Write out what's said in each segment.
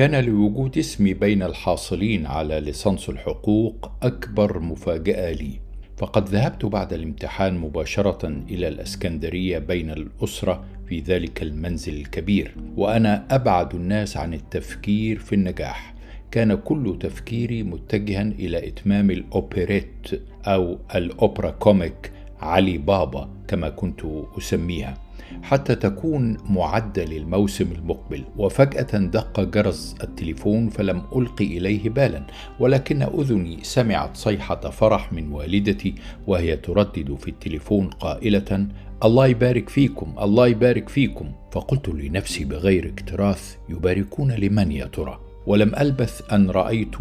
كان لوجود اسمي بين الحاصلين على ليسانس الحقوق أكبر مفاجأة لي. فقد ذهبت بعد الامتحان مباشرة إلى الأسكندرية بين الأسرة في ذلك المنزل الكبير وأنا أبعد الناس عن التفكير في النجاح. كان كل تفكيري متجها إلى إتمام الأوبريت أو الأوبرا comique علي بابا كما كنت أسميها. حتى تكون معدة للموسم المقبل. وفجأة دق جرس التليفون فلم ألقي إليه بالا ولكن أذني سمعت صيحة فرح من والدتي وهي تردد في التليفون قائلة الله يبارك فيكم الله يبارك فيكم. فقلت لنفسي بغير اكتراث يباركون لمن يا ترى؟ ولم ألبث أن رأيت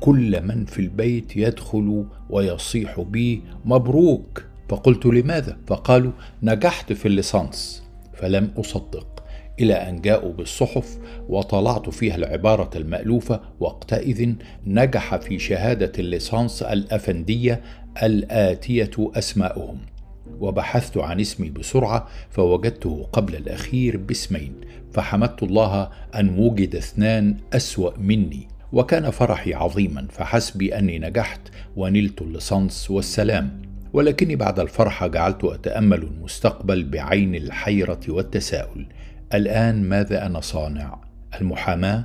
كل من في البيت يدخل ويصيح بي مبروك! فقلت لماذا؟ فقالوا نجحت في الليسانس فلم أصدق إلى أن جاءوا بالصحف وطلعت فيها العبارة المألوفة وقتئذ نجح في شهادة الليسانس الأفندية الآتية أسماؤهم. وبحثت عن اسمي بسرعة فوجدته قبل الأخير باسمين فحمدت الله أن وجد اثنان أسوأ مني. وكان فرحي عظيما فحسبي أني نجحت ونلت الليسانس والسلام. ولكني بعد الفرحة جعلت أتأمل المستقبل بعين الحيرة والتساؤل الآن ماذا أنا صانع؟ المحاماة؟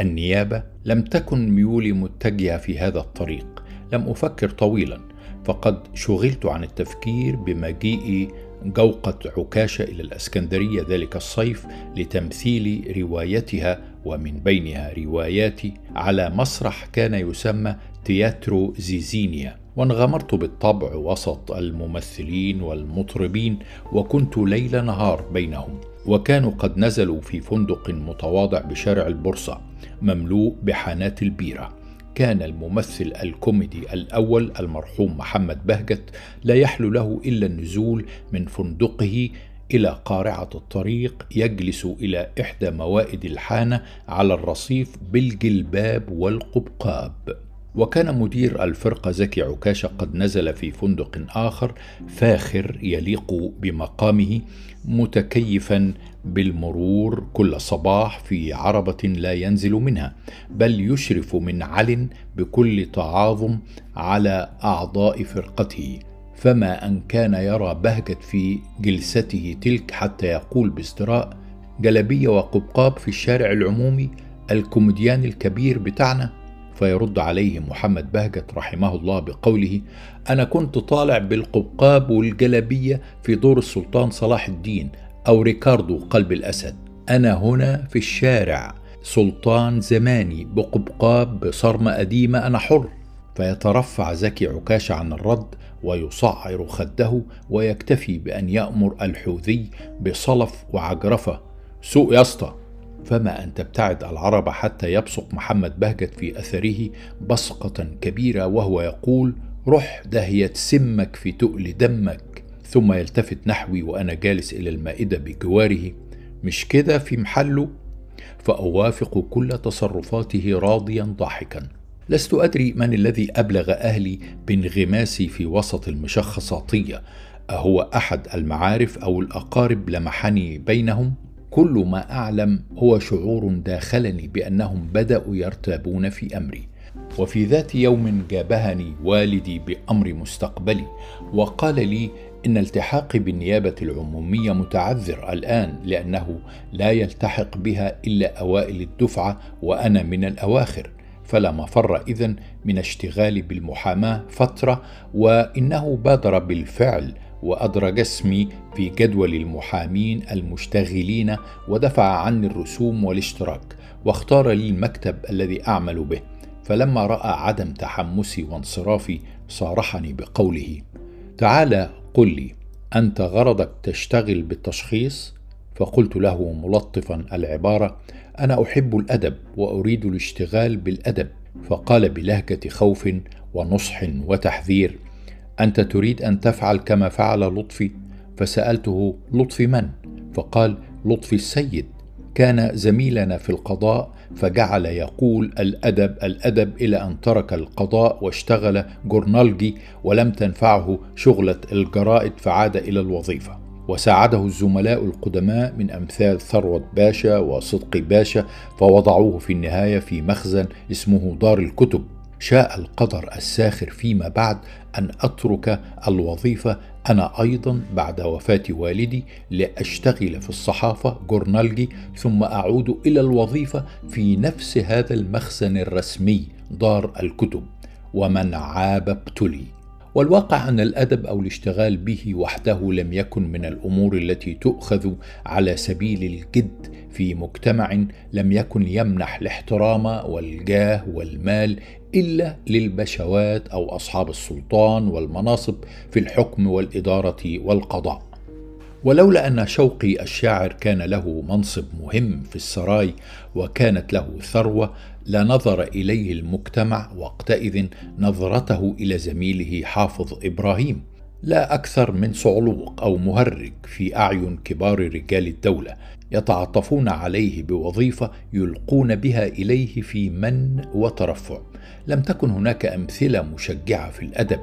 النيابة؟ لم تكن ميولي متجهة في هذا الطريق لم أفكر طويلا فقد شغلت عن التفكير بمجيء جوقة عكاشة إلى الأسكندرية ذلك الصيف لتمثيل روايتها ومن بينها رواياتي على مسرح كان يسمى تياترو زيزينيا وانغمرت بالطبع وسط الممثلين والمطربين وكنت ليل نهار بينهم وكانوا قد نزلوا في فندق متواضع بشارع البورصة مملوء بحانات البيرة. كان الممثل الكوميدي الأول المرحوم محمد بهجت لا يحلو له إلا النزول من فندقه إلى قارعة الطريق يجلس إلى إحدى موائد الحانة على الرصيف بالجلباب والقبقاب. وكان مدير الفرقة زكي عكاشة قد نزل في فندق آخر فاخر يليق بمقامه متكيفا بالمرور كل صباح في عربة لا ينزل منها بل يشرف من عل بكل تعاظم على أعضاء فرقته. فما أن كان يرى بهجة في جلسته تلك حتى يقول باستراء جلبية وقبقاب في الشارع العمومي الكوميديان الكبير بتاعنا. فيرد عليه محمد بهجت رحمه الله بقوله أنا كنت طالع بالقبقاب والجلبية في دور السلطان صلاح الدين أو ريكاردو قلب الأسد. أنا هنا في الشارع. سلطان زماني بقبقاب بصرمة قديمة أنا حر. فيترفع زكي عكاش عن الرد ويصعر خده ويكتفي بأن يأمر الحوذي بصلف وعجرفة سوء يا اسطى! فما أن تبتعد العرب حتى يبصق محمد بهجت في أثره بصقة كبيرة وهو يقول رح دهية سمك في تقل دمك. ثم يلتفت نحوي وأنا جالس إلى المائدة بجواره مش كده في محله؟ فأوافق كل تصرفاته راضيا ضاحكا. لست أدري من الذي أبلغ أهلي بانغماسي في وسط المشخصاتية أهو أحد المعارف أو الأقارب لمحني بينهم؟ كل ما أعلم هو شعور داخلني بأنهم بدأوا يرتابون في أمري. وفي ذات يوم جابهني والدي بأمر مستقبلي وقال لي إن التحاقي بالنيابة العمومية متعذر الآن لأنه لا يلتحق بها إلا أوائل الدفعة وأنا من الأواخر فلا مفر إذن من اشتغالي بالمحاماة فترة وإنه بادر بالفعل وأدرج اسمي في جدول المحامين المشتغلين ودفع عني الرسوم والاشتراك واختار لي المكتب الذي أعمل به. فلما رأى عدم تحمسي وانصرافي صارحني بقوله تعال قل لي أنت غرضك تشتغل بالتشخيص؟ فقلت له ملطفا العبارة أنا أحب الأدب وأريد الاشتغال بالأدب. فقال بلهجة خوف ونصح وتحذير أنت تريد أن تفعل كما فعل لطفي؟ فسألته لطفي من؟ فقال لطفي السيد. كان زميلنا في القضاء فجعل يقول الأدب الأدب إلى أن ترك القضاء واشتغل جورنالجي ولم تنفعه شغلة الجرائد فعاد إلى الوظيفة. وساعده الزملاء القدماء من أمثال ثروت باشا وصدقي باشا فوضعوه في النهاية في مخزن اسمه دار الكتب. شاء القدر الساخر فيما بعد أن أترك الوظيفة. أنا أيضا بعد وفاة والدي لأشتغل في الصحافة جورنالجي ثم أعود إلى الوظيفة في نفس هذا المخزن الرسمي دار الكتب ومن عاب ابتلي. والواقع أن الأدب أو الاشتغال به وحده لم يكن من الأمور التي تؤخذ على سبيل الجد في مجتمع لم يكن يمنح الاحترام والجاه والمال إلا للبشوات أو أصحاب السلطان والمناصب في الحكم والإدارة والقضاء. ولولا أن شوقي الشاعر كان له منصب مهم في السراي وكانت له ثروة لنظر إليه المجتمع وقتئذ نظرته إلى زميله حافظ إبراهيم. لا أكثر من صعلوق أو مهرج في أعين كبار رجال الدولة يتعاطفون عليه بوظيفة يلقون بها إليه في من وترفع. لم تكن هناك أمثلة مشجعة في الأدب.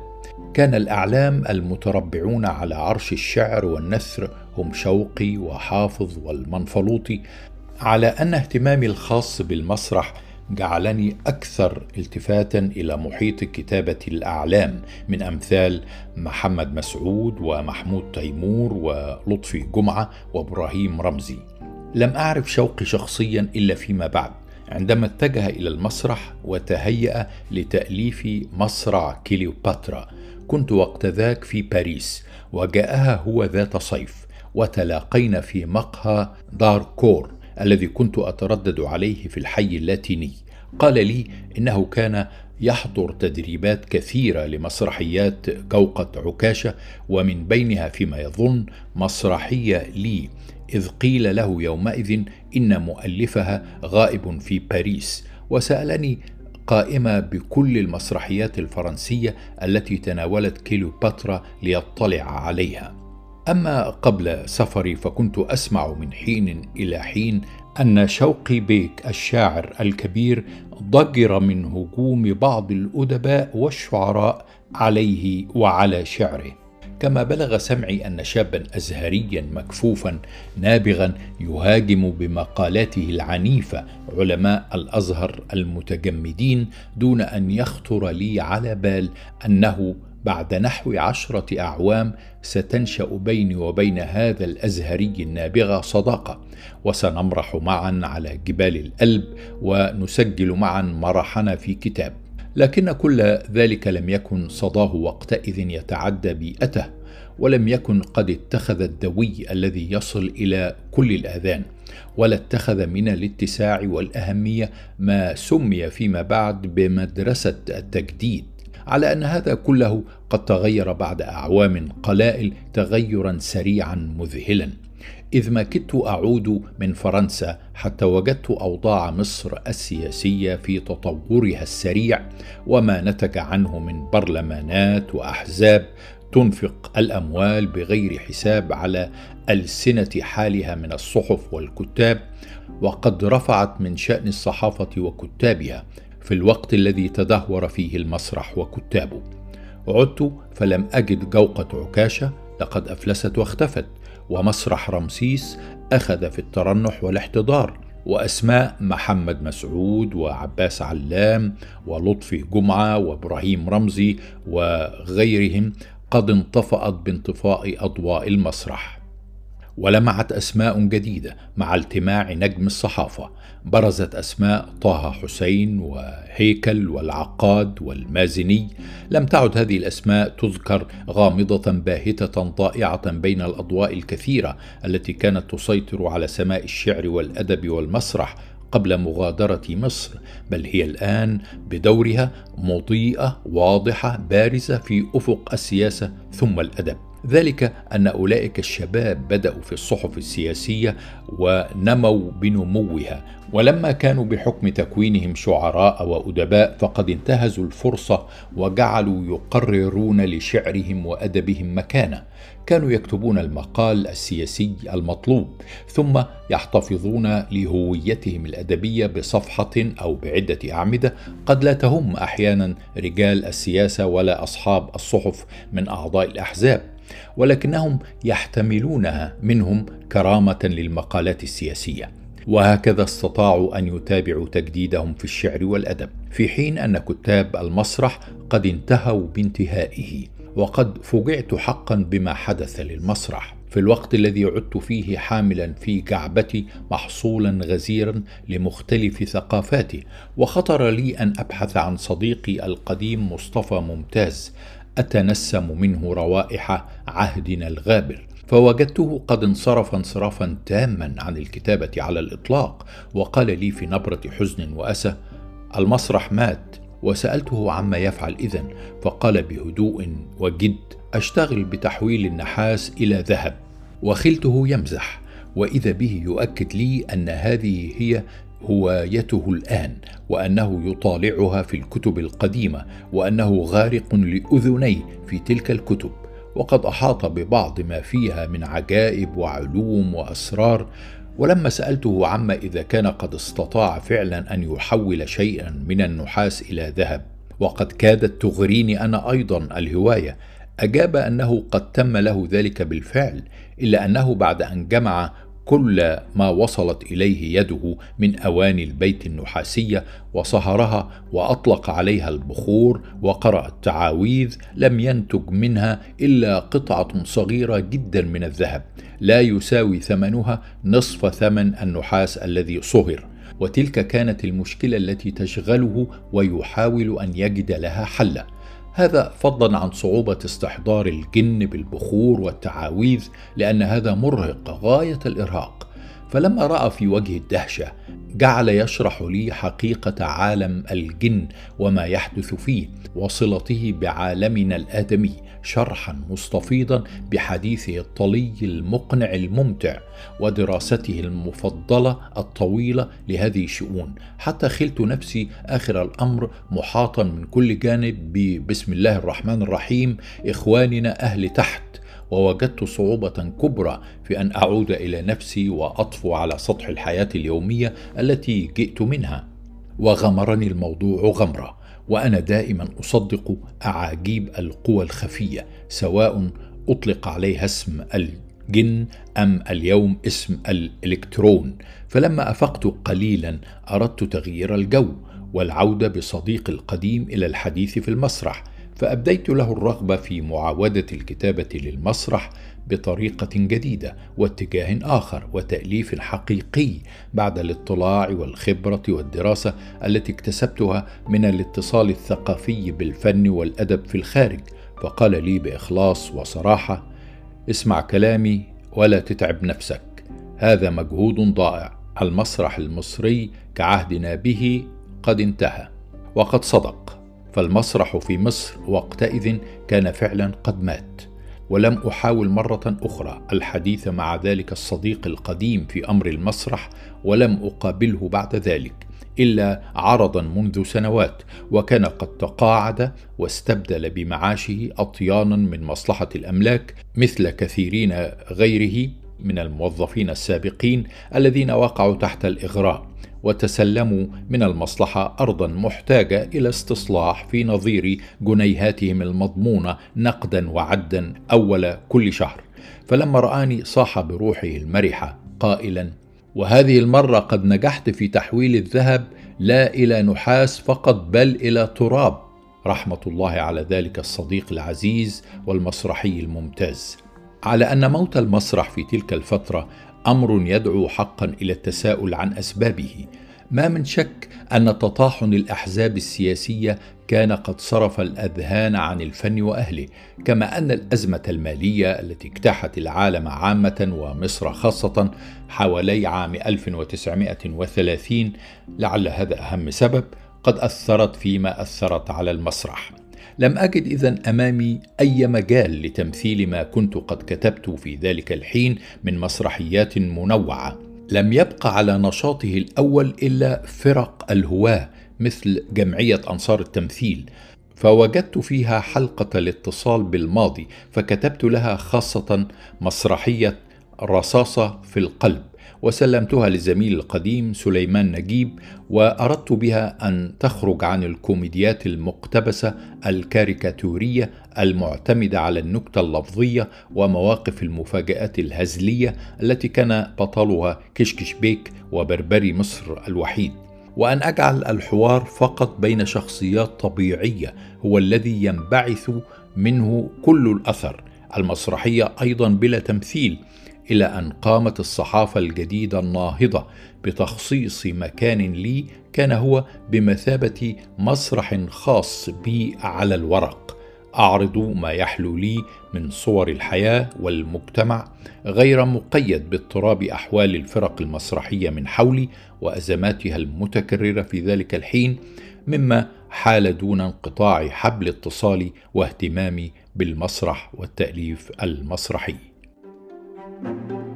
كان الأعلام المتربعون على عرش الشعر والنثر هم شوقي وحافظ والمنفلوطي على أن اهتمامي الخاص بالمسرح جعلني أكثر التفاتا إلى محيط كتابة الأعلام من أمثال محمد مسعود ومحمود تيمور ولطفي جمعة وإبراهيم رمزي. لم أعرف شوقي شخصيا إلا فيما بعد. عندما اتجه إلى المسرح وتهيأ لتأليف مصرع كليوباترا كنت وقت ذاك في باريس وجاءها هو ذات صيف وتلاقينا في مقهى دار كور الذي كنت أتردد عليه في الحي اللاتيني. قال لي إنه كان يحضر تدريبات كثيرة لمسرحيات جوقه عكاشة ومن بينها فيما يظن مسرحية لي إذ قيل له يومئذ إن مؤلفها غائب في باريس. وسألني قائمة بكل المسرحيات الفرنسية التي تناولت كيلوباترا ليطلع عليها. أما قبل سفري فكنت أسمع من حين إلى حين أن شوقي بيك الشاعر الكبير ضجر من هجوم بعض الأدباء والشعراء عليه وعلى شعره. كما بلغ سمعي أن شابا ازهريا مكفوفا نابغا يهاجم بمقالاته العنيفة علماء الأزهر المتجمدين دون أن يخطر لي على بال أنه بعد نحو عشرة أعوام ستنشأ بيني وبين هذا الأزهري النابغة صداقة وسنمرح معا على جبال الألب ونسجل معا مرحنا في كتاب. لكن كل ذلك لم يكن صداه وقتئذ يتعدى بيئته ولم يكن قد اتخذ الدوي الذي يصل إلى كل الآذان ولا اتخذ من الاتساع والأهمية ما سمي فيما بعد بمدرسة التجديد. على أن هذا كله قد تغير بعد أعوام قلائل تغيرا سريعا مذهلا. إذ ما كدت أعود من فرنسا حتى وجدت أوضاع مصر السياسية في تطورها السريع وما نتج عنه من برلمانات وأحزاب تنفق الأموال بغير حساب على ألسنة حالها من الصحف والكتاب وقد رفعت من شأن الصحافة وكتابها في الوقت الذي تدهور فيه المسرح وكتابه. عدت فلم أجد جوقة عكاشة لقد أفلست واختفت ومسرح رمسيس أخذ في الترنح والاحتضار وأسماء محمد مسعود وعباس علام ولطفي جمعة وإبراهيم رمزي وغيرهم قد انطفأت بانطفاء أضواء المسرح. ولمعت أسماء جديدة مع التماع نجم الصحافة. برزت أسماء طه حسين وهيكل والعقاد والمازني. لم تعد هذه الأسماء تذكر غامضة باهتة ضائعه بين الأضواء الكثيرة التي كانت تسيطر على سماء الشعر والأدب والمسرح قبل مغادرة مصر بل هي الآن بدورها مضيئة واضحة بارزة في أفق السياسة ثم الأدب. ذلك أن أولئك الشباب بدأوا في الصحف السياسية ونموا بنموها ولما كانوا بحكم تكوينهم شعراء وأدباء فقد انتهزوا الفرصة وجعلوا يقررون لشعرهم وأدبهم مكانه. كانوا يكتبون المقال السياسي المطلوب ثم يحتفظون لهويتهم الأدبية بصفحة أو بعدة أعمدة قد لا تهم أحيانا رجال السياسة ولا أصحاب الصحف من أعضاء الأحزاب. ولكنهم يحتملونها منهم كرامة للمقالات السياسية. وهكذا استطاعوا أن يتابعوا تجديدهم في الشعر والأدب في حين أن كتاب المسرح قد انتهوا بانتهائه وقد فوجئت حقا بما حدث للمسرح. في الوقت الذي عدت فيه حاملا في جعبتي محصولا غزيرا لمختلف ثقافاته وخطر لي أن أبحث عن صديقي القديم مصطفى ممتاز أتنسم منه روائح عهدنا الغابر. فوجدته قد انصرف انصرافا تاما عن الكتابة على الإطلاق وقال لي في نبرة حزن وأسى المسرح مات. وسألته عما يفعل إذن فقال بهدوء وجد أشتغل بتحويل النحاس إلى ذهب. وخلته يمزح وإذا به يؤكد لي أن هذه هي هوايته الآن وأنه يطالعها في الكتب القديمة وأنه غارق لأذنيه في تلك الكتب. وقد أحاط ببعض ما فيها من عجائب وعلوم وأسرار. ولما سألته عما إذا كان قد استطاع فعلا أن يحول شيئا من النحاس إلى ذهب وقد كادت تغريني أنا أيضا الهواية أجاب أنه قد تم له ذلك بالفعل إلا أنه بعد أن جمع كل ما وصلت إليه يده من أواني البيت النحاسية وصهرها وأطلق عليها البخور وقرأ التعاويذ لم ينتج منها إلا قطعة صغيرة جدا من الذهب لا يساوي ثمنها نصف ثمن النحاس الذي صهر. وتلك كانت المشكلة التي تشغله ويحاول أن يجد لها حلا هذا فضلا عن صعوبة استحضار الجن بالبخور والتعاويذ لأن هذا مرهق غاية الإرهاق. فلما راى في وجه الدهشة. جعل يشرح لي حقيقة عالم الجن وما يحدث فيه وصلته بعالمنا الآدمي. شرحا مستفيضا بحديثه الطلي المقنع الممتع ودراسته المفضلة الطويلة لهذه الشؤون. حتى خلت نفسي آخر الأمر محاطا من كل جانب ببسم الله الرحمن الرحيم إخواننا أهل تحت ووجدت صعوبة كبرى في أن أعود إلى نفسي وأطفو على سطح الحياة اليومية التي جئت منها وغمرني الموضوع غمرة وأنا دائما أصدق أعاجيب القوى الخفية سواء أطلق عليها اسم الجن أم اليوم اسم الإلكترون. فلما أفقت قليلا أردت تغيير الجو والعودة بصديقي القديم إلى الحديث في المسرح فأبديت له الرغبة في معاودة الكتابة للمسرح بطريقة جديدة واتجاه آخر وتأليف حقيقي بعد الاطلاع والخبرة والدراسة التي اكتسبتها من الاتصال الثقافي بالفن والأدب في الخارج. فقال لي بإخلاص وصراحة اسمع كلامي ولا تتعب نفسك. هذا مجهود ضائع. المسرح المصري كعهدنا به قد انتهى. وقد صدق. فالمسرح في مصر وقتئذ كان فعلا قد مات. ولم أحاول مرة أخرى الحديث مع ذلك الصديق القديم في أمر المسرح ولم أقابله بعد ذلك إلا عرضا منذ سنوات وكان قد تقاعد واستبدل بمعاشه أطيانا من مصلحة الأملاك مثل كثيرين غيره من الموظفين السابقين الذين وقعوا تحت الإغراء. وتسلموا من المصلحة ارضا محتاجة إلى استصلاح في نظير جنيهاتهم المضمونة نقدا وعدا أول كل شهر. فلما رآني صاح بروحه المرحة قائلا وهذه المرة قد نجحت في تحويل الذهب لا إلى نحاس فقط بل إلى تراب. رحمة الله على ذلك الصديق العزيز والمسرحي الممتاز. على أن موت المسرح في تلك الفترة أمر يدعو حقا إلى التساؤل عن أسبابه. ما من شك أن تطاحن الأحزاب السياسية كان قد صرف الأذهان عن الفن وأهله كما أن الأزمة المالية التي اجتاحت العالم عامة ومصر خاصة حوالي عام 1930 لعل هذا أهم سبب قد أثرت فيما أثرت على المسرح. لم أجد اذا أمامي أي مجال لتمثيل ما كنت قد كتبت في ذلك الحين من مسرحيات منوعة. لم يبق على نشاطه الأول إلا فرق الهواة مثل جمعية أنصار التمثيل فوجدت فيها حلقة الاتصال بالماضي فكتبت لها خاصة مسرحية رصاصة في القلب. وسلمتها للزميل القديم سليمان نجيب وأردت بها أن تخرج عن الكوميديات المقتبسة الكاريكاتورية المعتمدة على النكتة اللفظية ومواقف المفاجآت الهزلية التي كان بطلها كشكش بيك وبربري مصر الوحيد. وأن أجعل الحوار فقط بين شخصيات طبيعية هو الذي ينبعث منه كل الأثر. المسرحية أيضا بلا تمثيل إلى أن قامت الصحافة الجديدة الناهضة بتخصيص مكان لي كان هو بمثابة مسرح خاص بي على الورق. أعرض ما يحلو لي من صور الحياة والمجتمع غير مقيد باضطراب أحوال الفرق المسرحية من حولي وأزماتها المتكررة في ذلك الحين مما حال دون انقطاع حبل اتصالي واهتمامي بالمسرح والتأليف المسرحي. Thank you.